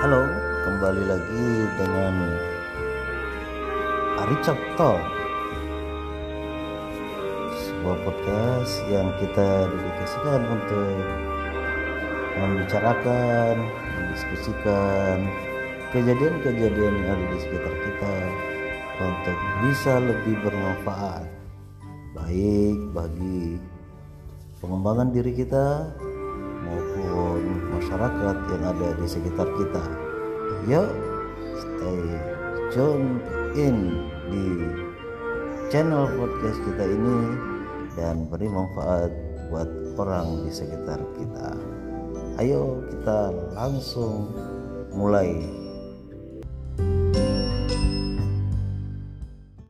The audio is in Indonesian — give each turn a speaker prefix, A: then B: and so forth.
A: Halo, kembali lagi dengan Ari Cokto. Sebuah podcast yang kita dedikasikan untuk membicarakan, mendiskusikan kejadian-kejadian yang ada di sekitar kita untuk bisa lebih bermanfaat baik bagi pengembangan diri kita maupun masyarakat yang ada di sekitar kita. Yuk, stay tune in di channel podcast kita ini dan beri manfaat buat orang di sekitar kita. Ayo kita langsung mulai